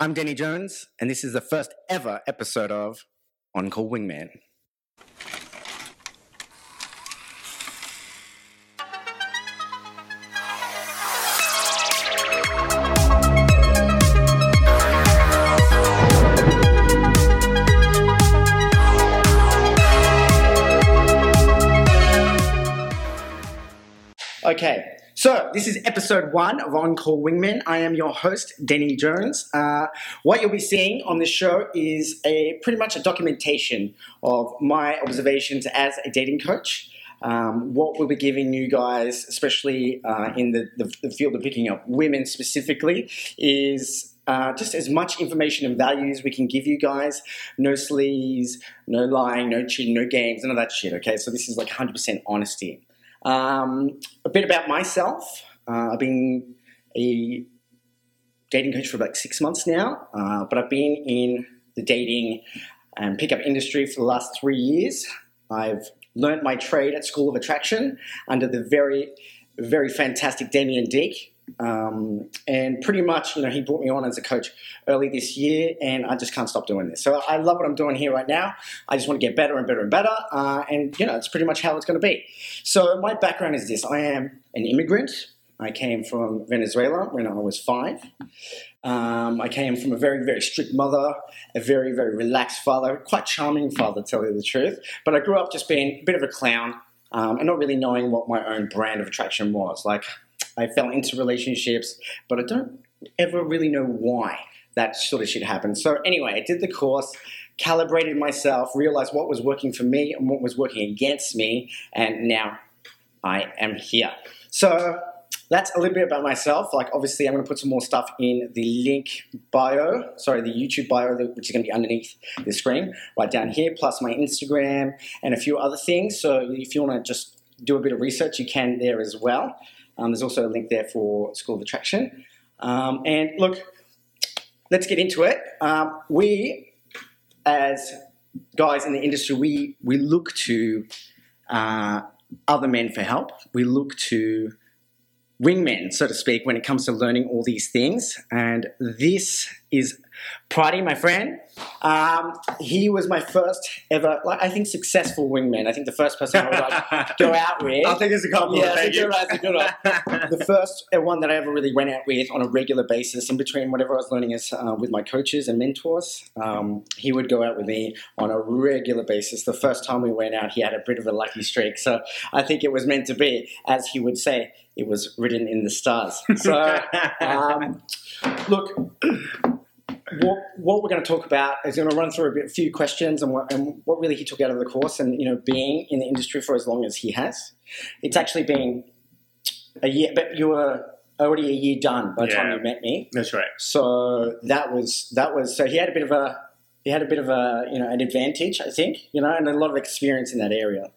I'm Denny Jones, and this is the first ever episode of On Call Wingman. Okay, so this is episode one of On Call Wingmen. I am your host, Denny Jones. Uh, what you'll be seeing on this show is a pretty much a documentation of my observations as a dating coach. Um, what we'll be giving you guys, especially uh, in the, the, the field of picking up women specifically, is uh, just as much information and value as we can give you guys. No sleaze, no lying, no cheating, no games, none of that shit. Okay, so this is like 100% honesty. Um, a bit about myself. Uh, I've been a dating coach for about six months now, uh, but I've been in the dating and pickup industry for the last three years. I've learnt my trade at School of Attraction under the very, very fantastic Damien Diecke. Um, and pretty much, you know, he brought me on as a coach early this year, and I just can't stop doing this. So I love what I'm doing here right now. I just want to get better and better and better, uh, and you know, it's pretty much how it's going to be. So my background is this: I am an immigrant. I came from Venezuela when I was five. Um, I came from a very, very strict mother, a very, very relaxed father, quite charming father, to tell you the truth. But I grew up just being a bit of a clown um, and not really knowing what my own brand of attraction was. Like, I fell into relationships, but I don't ever really know why that sort of shit happened. So anyway, I did the course, calibrated myself, realized what was working for me and what was working against me, and now I am here. So that's a little bit about myself. Like, obviously, I'm going to put some more stuff in the link bio, sorry, the YouTube bio, which is going to be underneath the screen, right down here, plus my Instagram and a few other things. So, if you want to just do a bit of research, you can there as well. Um, there's also a link there for School of Attraction. Um, and look, let's get into it. Um, we, as guys in the industry, we, we look to uh, other men for help. We look to wingmen, so to speak, when it comes to learning all these things. And this is Pridey, my friend. Um, he was my first ever, like, I think, successful wingman. I think the first person I would like go out with. I think it's a compliment. Yeah, Thank you. good one, it's a good one. the first one that I ever really went out with on a regular basis, in between whatever I was learning as, uh, with my coaches and mentors, um, he would go out with me on a regular basis. The first time we went out, he had a bit of a lucky streak. So I think it was meant to be, as he would say, it was written in the stars. So, um, look, what, what we're going to talk about is going to run through a, bit, a few questions and what, and what really he took out of the course and you know being in the industry for as long as he has. It's actually been a year but you were already a year done by the time you met me. That's right. so that was that was so he had a bit of a he had a bit of a you know an advantage I think you know and a lot of experience in that area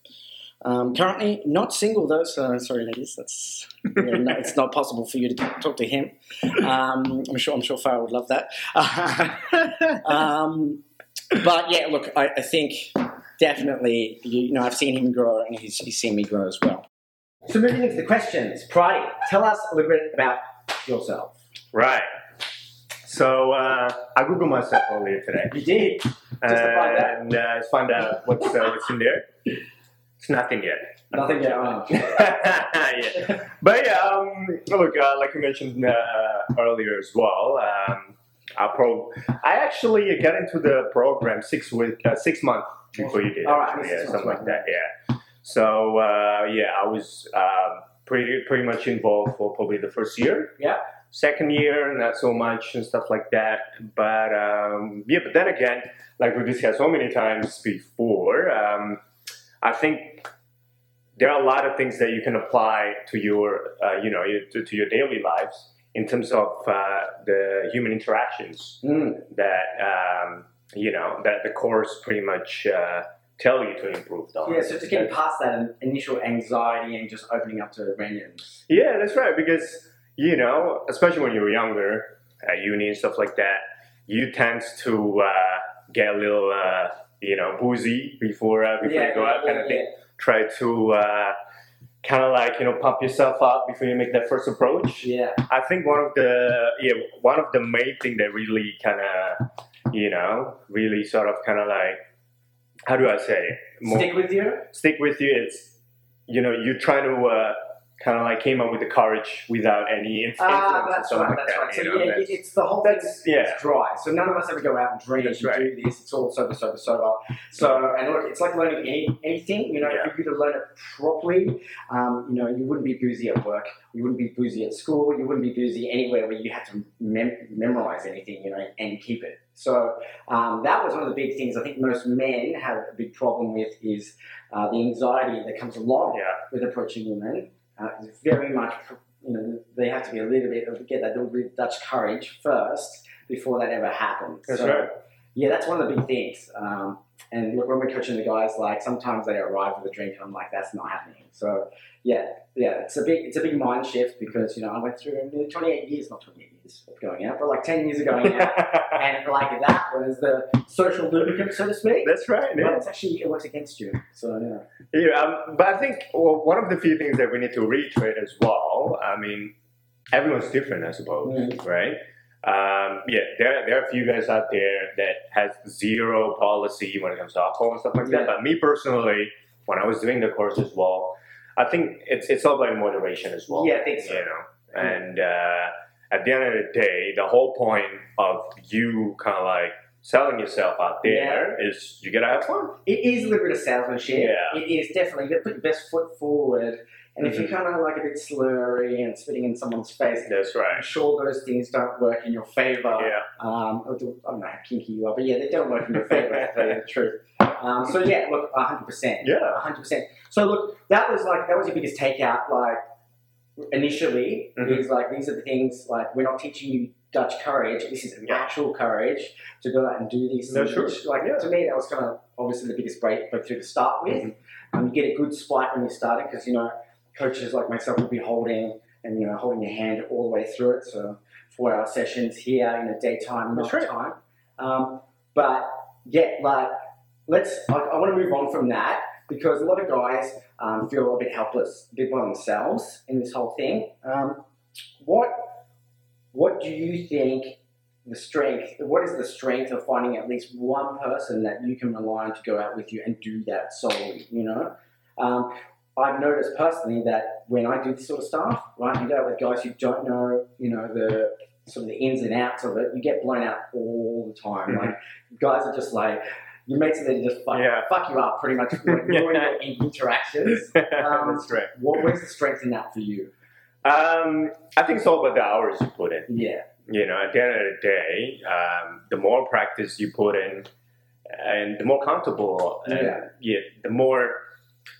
um, currently not single though so sorry ladies that's you no, it's not possible for you to talk to him um, I'm sure I'm sure Farah would love that um, but yeah look I, I think definitely you, you know I've seen him grow and he's, he's seen me grow as well so moving into the questions Pride tell us a little bit about yourself Right. So uh, I googled myself earlier today, you did to find out. and uh, found out what's uh, what's in there. It's nothing yet. nothing yet yeah. But yeah, um, look, uh, like you mentioned uh, earlier as well, um, I pro. I actually got into the program six week, uh, six months before you did. All right, actually, yeah, something like that. Yeah. So uh, yeah, I was um, pretty pretty much involved for probably the first year. Yeah. Second year, not so much and stuff like that. But um, yeah, but then again, like we discussed so many times before, um, I think there are a lot of things that you can apply to your, uh, you know, to, to your daily lives in terms of uh, the human interactions Mm. that um, you know that the course pretty much uh, tell you to improve on. Yeah, so just getting past that initial anxiety and just opening up to randoms. Yeah, that's right. Because you know, especially when you're younger, at uni and stuff like that, you tend to uh, get a little, uh, you know, boozy before uh, before you go out, kind of thing. Try to uh, kind of like you know pump yourself up before you make that first approach. Yeah. I think one of the yeah one of the main thing that really kind of you know really sort of kind of like how do I say? More- Stick with you. stick with you. It's you know you try to uh, kind of like came up with the courage without any influence Ah, that's right. like That's that. right. So yeah, it- it's the whole thing. that's- yeah. It's dry. So none of us ever go out and drink That's and right. do this. It's all sober, sober, sober. So and look, it's like learning any, anything. You know, Yeah. for you to learn it properly, um, you know, you wouldn't be boozy at work. You wouldn't be boozy at school. You wouldn't be boozy anywhere where you had to mem- memorize anything. You know, and keep it. So um, that was one of the big things I think most men have a big problem with is uh, the anxiety that comes along yeah, with approaching women. Uh, it's very much, you know, they have to be a little bit of get that little bit of Dutch courage first before that ever happens. that's So, right. Yeah, that's one of the big things. Um, and look, when we're coaching the guys, like sometimes they arrive with a drink, and I'm like, that's not happening. So yeah, yeah, it's a big, it's a big mind shift because you know I went through nearly 28 years, not 28 years of going out, but like 10 years of going out, and like that was the social lubricant, so to speak. that's right. But Yeah. it's actually it works against you. So yeah. Yeah, um, but I think well, one of the few things that we need to reiterate as well. I mean, everyone's different, I suppose, Mm. right? Um, yeah, there, there are a few guys out there that has zero policy when it comes to alcohol and stuff like Yeah. that. But me personally, when I was doing the course as well, I think it's it's all about moderation as well. Yeah, I think so. You know, and uh, at the end of the day, the whole point of you kind of like selling yourself out there is you gotta have fun. It is a little bit of salesmanship. Yeah. It is definitely. You got to put your best foot forward. And if you're kind of like a bit slurry and spitting in someone's face, That's I'm right. sure those things don't work in your favor. Yeah. Um, I don't know how kinky you are, but yeah, they don't work in your favor, to tell you the truth. Um, so yeah, look, 100%. Yeah. 100%. So look, that was like, that was your biggest takeout, like, initially, is like, these are the things, like, we're not teaching you Dutch courage. This is Yeah. actual courage to go out and do these No, things. sure. which, Like, Yeah. to me, that was kind of obviously the biggest break, breakthrough to start with. Mhm. Um, you get a good spike when you're starting because, you know, coaches like myself will be holding and, you know, holding your hand all the way through it. So, four hour sessions here in the daytime, night time. Um, but yeah, like, let's, I, I want to move on from that because a lot of guys um, feel a bit helpless, a bit by themselves in this whole thing. Um, what, what do you think the strength, what is the strength of finding at least one person that you can rely on to go out with you and do that solely, you know? Um, I've noticed personally that when I do this sort of stuff, right, you go out with guys who don't know, you know, the sort of the ins and outs of it, you get blown out all the time. Mhm. Like, guys are just like, your mates are there to just fuck, Yeah. fuck you up pretty much during your interactions. Um, That's right. What, where's the strength in that for you? Um, I think it's all about the hours you put in. Yeah. You know, at the end of the day, um, the more practice you put in, and the more comfortable, and Yeah. yeah, the more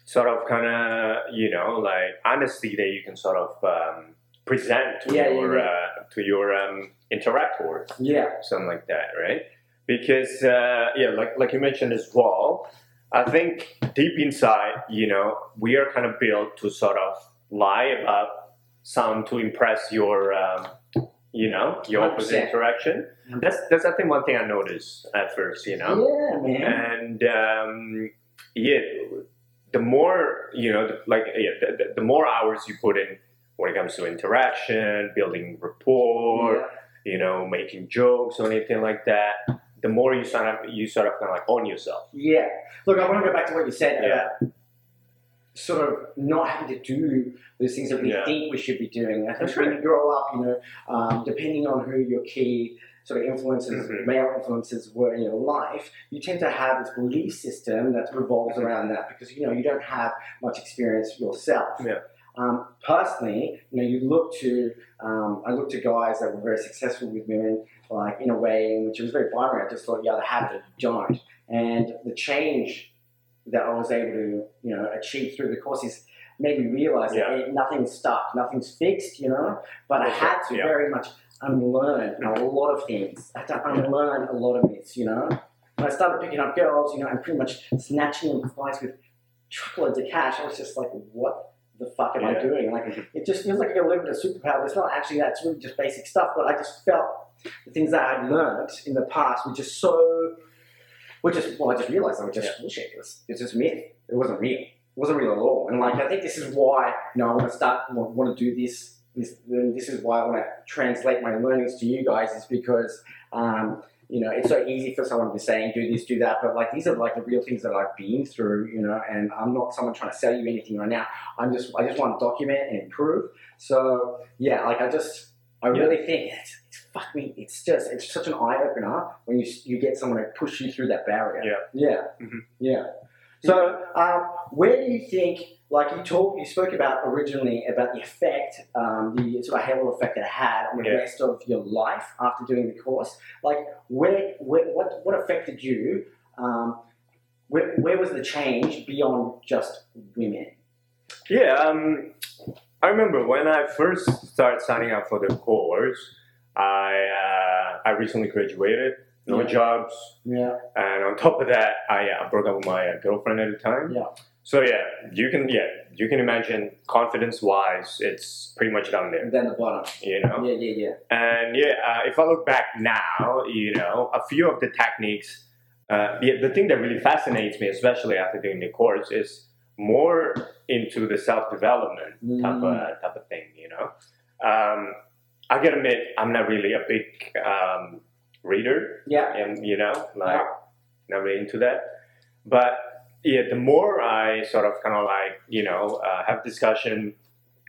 sort of kind of you know like honesty that you can sort of um, present to Yeah, your yeah. Uh, to your um, interactors, Yeah. something like that, right? Because uh, yeah, like like you mentioned as well, I think deep inside, you know, we are kind of built to sort of lie about some to impress your, um, you know, your opposite 100%. interaction. That's that's I think one thing I noticed at first, you know, Yeah, man. and um, yeah, the more you know, the- like yeah, the, the, more hours you put in when it comes to interaction, building rapport, Yeah. you know, making jokes or anything like that, the more you sort of you sort of kind of like own yourself. Yeah. Look, I want to go back to what you said Yeah. about sort of not having to do those things that we Yeah. think we should be doing. I think That's when right. you grow up, you know, um, depending on who your key sort of influences, Mhm. male influences were in your life, you tend to have this belief system that revolves around that because, you know, you don't have much experience yourself. Yeah. Um, personally, you know, you look to, um, I looked to guys that were very successful with women, like in a way in which it was very binary. I just thought you either have it or you don't. And the change that I was able to, you know, achieve through the courses made me realize Yeah. that it, nothing's stuck, nothing's fixed, you know. But I had to yeah. very much unlearn a lot of things. I had to unlearn a lot of myths, you know. When I started picking up girls, you know, and pretty much snatching them flies with truckloads of cash, I was just like, what the fuck am I doing? Like, it just feels like you're living a superpower. It's not actually that. It's really just basic stuff. But I just felt the things that I'd learned in the past were just so. Were just well, I just realized they were just bullshit. It was, it's just myth. It wasn't real. Wasn't real at all. And like I think this is why you know I want to start want, want to do this. This this is why I want to translate my learnings to you guys is because um, you know it's so easy for someone to be saying do this do that, but like these are like the real things that I've been through. You know, and I'm not someone trying to sell you anything right now. I'm just I just want to document and improve. So yeah, like I just I Yeah. really think it's, it's fuck me. It's just it's such an eye opener when you you get someone to push you through that barrier. Yeah. Yeah. Mhm. Yeah. So um, where do you think? Like you talked, you spoke about originally about the effect, um, the sort of halo effect that it had on the Yeah. rest of your life after doing the course. Like, where, where what, what affected you? Um, where, where was the change beyond just women? Yeah, um, I remember when I first started signing up for the course. I uh, I recently graduated, no Yeah. jobs, Yeah. and on top of that, I uh, broke up with my uh, girlfriend at the time. Yeah. So yeah, you can yeah you can imagine confidence wise, it's pretty much down there. Then the bottom. You know. Yeah, yeah, yeah. And yeah, uh, if I look back now, you know, a few of the techniques, uh, the, the thing that really fascinates me, especially after doing the course, is more into the self development type of type of thing. You know, um, I gotta admit, I'm not really a big um, reader, Yeah. and you know, like not really into that. But yeah, the more I sort of kind of like you know uh, have discussion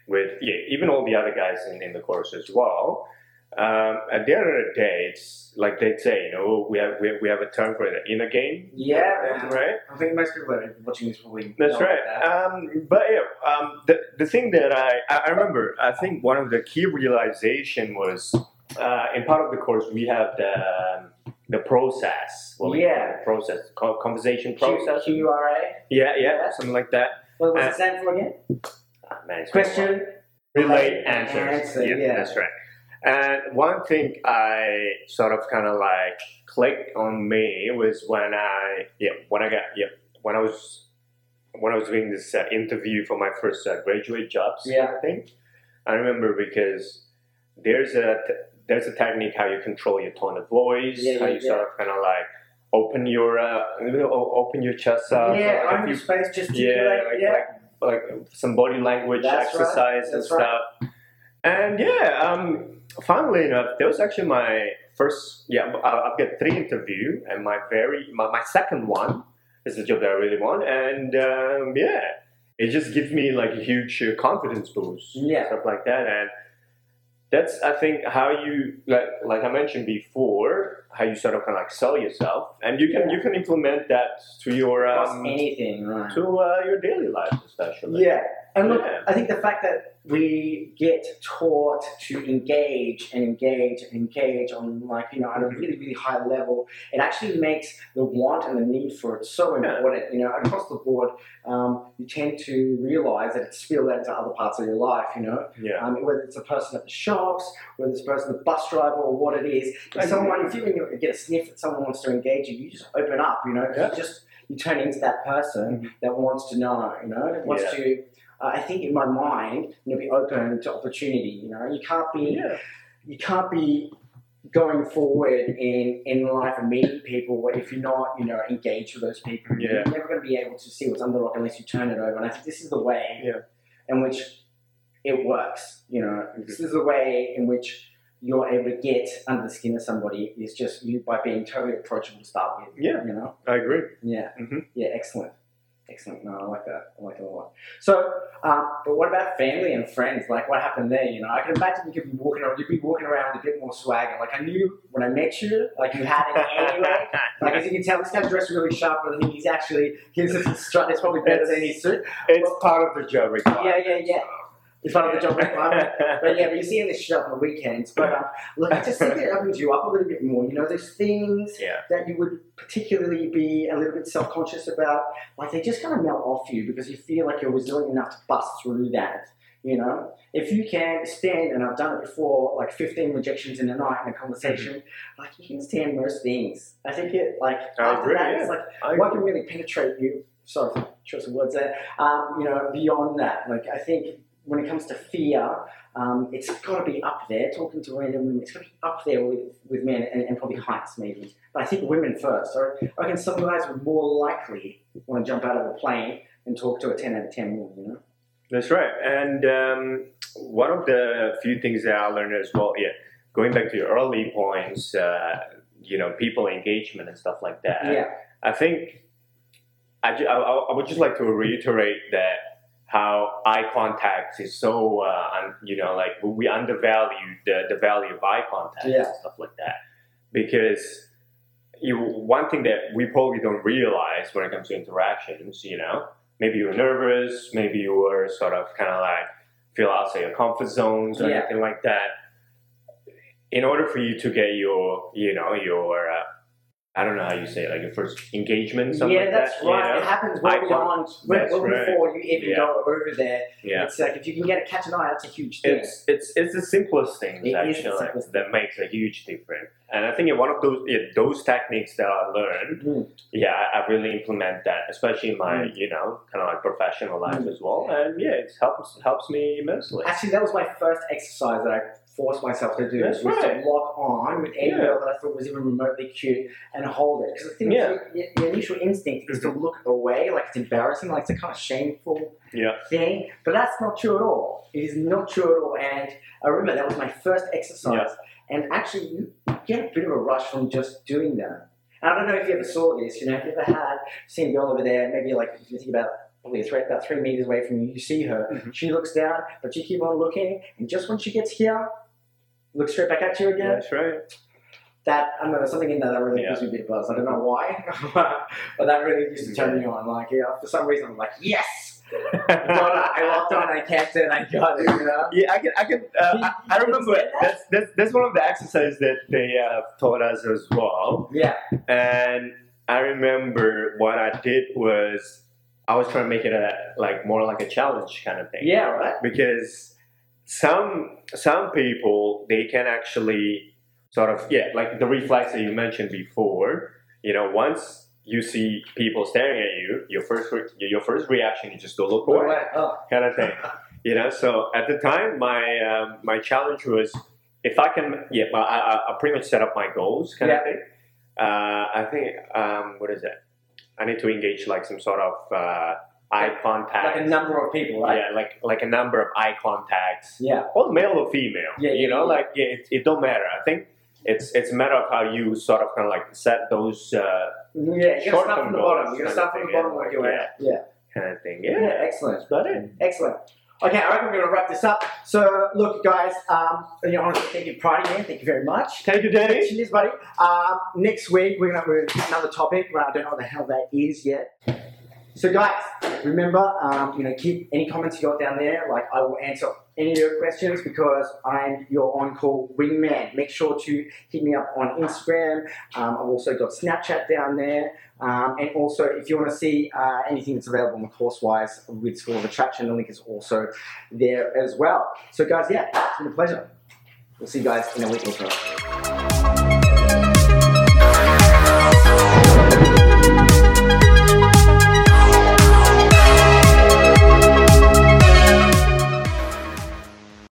with yeah, even all the other guys in, in the course as well. Um, at the end of the day, it's like they say, you know, we have we have, we have a term for it, inner game, Yeah, man. right? I think most people are watching this probably That's right. about Um, but yeah, um, the the thing that I I remember, I think one of the key realization was uh, in part of the course we have the the process. What we call Yeah. it, process, conversation process. Q- QRA. yeah, yeah, something like that. What was it stand for again? Ah, man, it's been a while. Question. relate answers. Answer, yeah, yeah. that's right. And one thing I sort of kind of like clicked on me was when I yeah when I got yeah when I was when I was doing this uh, interview for my first uh, graduate jobs. Yeah. I think I remember because there's a there's a technique how you control your tone of voice, Yeah, how yeah, you sort of kind of like open your uh, open your chest up. yeah, like, own your you- space, just yeah, like, yeah. like like some body language That's right, exercise and that's right. stuff. And yeah, um, funnily enough, that was actually my first. Yeah, I- I've got three interview, and my very my, my second one is the job that I really want, and um, yeah, it just gives me like a huge uh, confidence boost, Yeah. stuff like that, and that's I think how you like like I mentioned before, how you sort of kind of like sell yourself, and you can Yeah. you can implement that to your um, anything, right? to uh, your daily life, especially. Yeah, and look, Yeah. I think the fact that we get taught to engage and engage and engage on like you know at a really really high level, it actually makes the want and the need for it so Yeah. important. You know, across the board, um, you tend to realize that it's spilled out into other parts of your life. You know, Yeah. um, whether it's a person at the shops, whether it's a person, the bus driver, or what it is. If someone, if you get a sniff that someone wants to engage you, you just open up. You know, Yeah. you just you turn into that person Mhm. that wants to know. You know, wants Yeah. to. Uh, I think in my mind, you know, be open to opportunity. You know, you can't be Yeah. you can't be going forward in in life and meeting people if you're not you know engaged with those people. Yeah. You're never going to be able to see what's under the rock unless you turn it over. And I think this is the way Yeah. in which it works. You know, Mm-hmm. this is the way in which you're able to get under the skin of somebody is just you by being totally approachable to start with. Yeah. You know. I agree. Yeah. Mhm. Yeah. Excellent. Excellent. No, I like that. I like it a lot. So, um, but what about family and friends? Like, what happened there? You know, I can imagine you could be walking around. You'd be walking around with a bit more swagger. Like, I knew when I met you, like you had it anyway. Like, as you can tell, this guy's dressed really sharp, but I think he's actually his strut is probably better than his suit. it's part of the job Yeah, yeah, yeah. It's part of the job requirement. But yeah, but you see him this shop on the weekends. But uh, look, I just think it opens you up a little bit more. You know, there's things Yeah. that you would particularly be a little bit self-conscious about. Like they just kind of melt off you because you feel like you're resilient enough to bust through that. You know, if you can stand, and I've done it before, like 15 rejections in a night in a conversation, like you can stand most things. I think it, like Mm-hmm. I after agree, that, yeah. it's like I what can really penetrate you? Sorry for choice of words there. Um, you know, beyond that, like I think when it comes to fear, um, it's got to be up there. Talking to random women, it's got to be up there with, with men and, and probably heights maybe. But I think women first. So I reckon some guys would more likely want to jump out of a plane and talk to a 10 out of 10 woman, you know? That's right. And um, one of the few things that I learned as well, yeah, going back to your early points, uh, you know, people engagement and stuff like that. Yeah. I think I, I, I would just like to reiterate that how eye contact is so, uh, un, you know, like we undervalue the, the value of eye contact Yeah. and stuff like that. Because you, one thing that we probably don't realize when it comes to interactions, you know, maybe you're nervous, maybe you were sort of kind of like feel outside your comfort zones or Yeah. anything like that. In order for you to get your, you know, your, uh, I don't know how you say it, like your first engagement, something yeah, like that's that. you right. know? It happens well beyond, well, well right. before you even Yeah. go over there. Yeah. It's like if you can get a catch an eye, that's a huge thing. It's it's it's the simplest things It actually simplest that makes a huge difference. And I think in one of those yeah, those techniques that I learned, Mm. yeah, I, I really implement that, especially in my Mm. you know kind of like professional life Mm. as well. And yeah, it helps helps me immensely. Actually, that was my first exercise that I forced myself to do. That's was right. to lock on with any Yeah. girl that I thought was even remotely cute and hold it. Because the thing Yeah. is, your, your initial instinct is to look away, like it's embarrassing, like it's a kind of shameful Yeah. thing. But that's not true at all. It is not true at all. And I remember that was my first exercise. And actually, you get a bit of a rush from just doing that. And I don't know if you ever saw this. You know, if you ever had seen a girl over there, maybe like if you think about probably three, about three meters away from you, you see her. Mhm. She looks down, but you keep on looking, and just when she gets here, looks straight back at you again. That's right. That I don't know, there's something in there that really Yeah. gives me a bit of buzz. I don't know why, but that really used to turn me on. Like, yeah, for some reason, I'm like, yes. I locked on, I kept it, I got it. You know. Yeah, I can. I can. Uh, I, I remember that? that's, that's that's one of the exercises that they uh, taught us as well. Yeah. And I remember what I did was I was trying to make it a like more like a challenge kind of thing. Yeah. Right. Because some some people they can actually sort of yeah like the reflex that you mentioned before. You know, once you see people staring at you, your first your first reaction is just to look away, Oh. kind of thing. You know, so at the time, my um, my challenge was if I can, yeah, I, I, I pretty much set up my goals, kind Yeah. of thing. Uh, I think, um, what is it? I need to engage like some sort of uh, eye contact. Like a number of people, right? Yeah, like like a number of eye contacts, Yeah. or male or female. Yeah, you yeah, know, yeah. like yeah, it, it don't matter. I think it's it's a matter of how you sort of kind of like set those uh, Yeah, you start from the bottom. You start from the bottom, yeah. your way. Yeah. kind of thing. yeah, Yeah, excellent, that's about it. excellent. Okay, I reckon we're gonna wrap this up. So, look, guys, um, you know, honestly, thank you, Pride again. Thank you very much. Thank you, Danny. Cheers, buddy. Um, next week we're gonna we're gonna hit another topic. But I don't know what the hell that is yet. So, guys, remember, um, you know, keep any comments you got down there. Like, I will answer any of your questions because I'm your on-call wingman. Make sure to hit me up on Instagram. Um, I've also got Snapchat down there. Um, and also, if you want to see uh, anything that's available on the course-wise with School of Attraction, the link is also there as well. So, guys, yeah, it's been a pleasure. We'll see you guys in a week or so.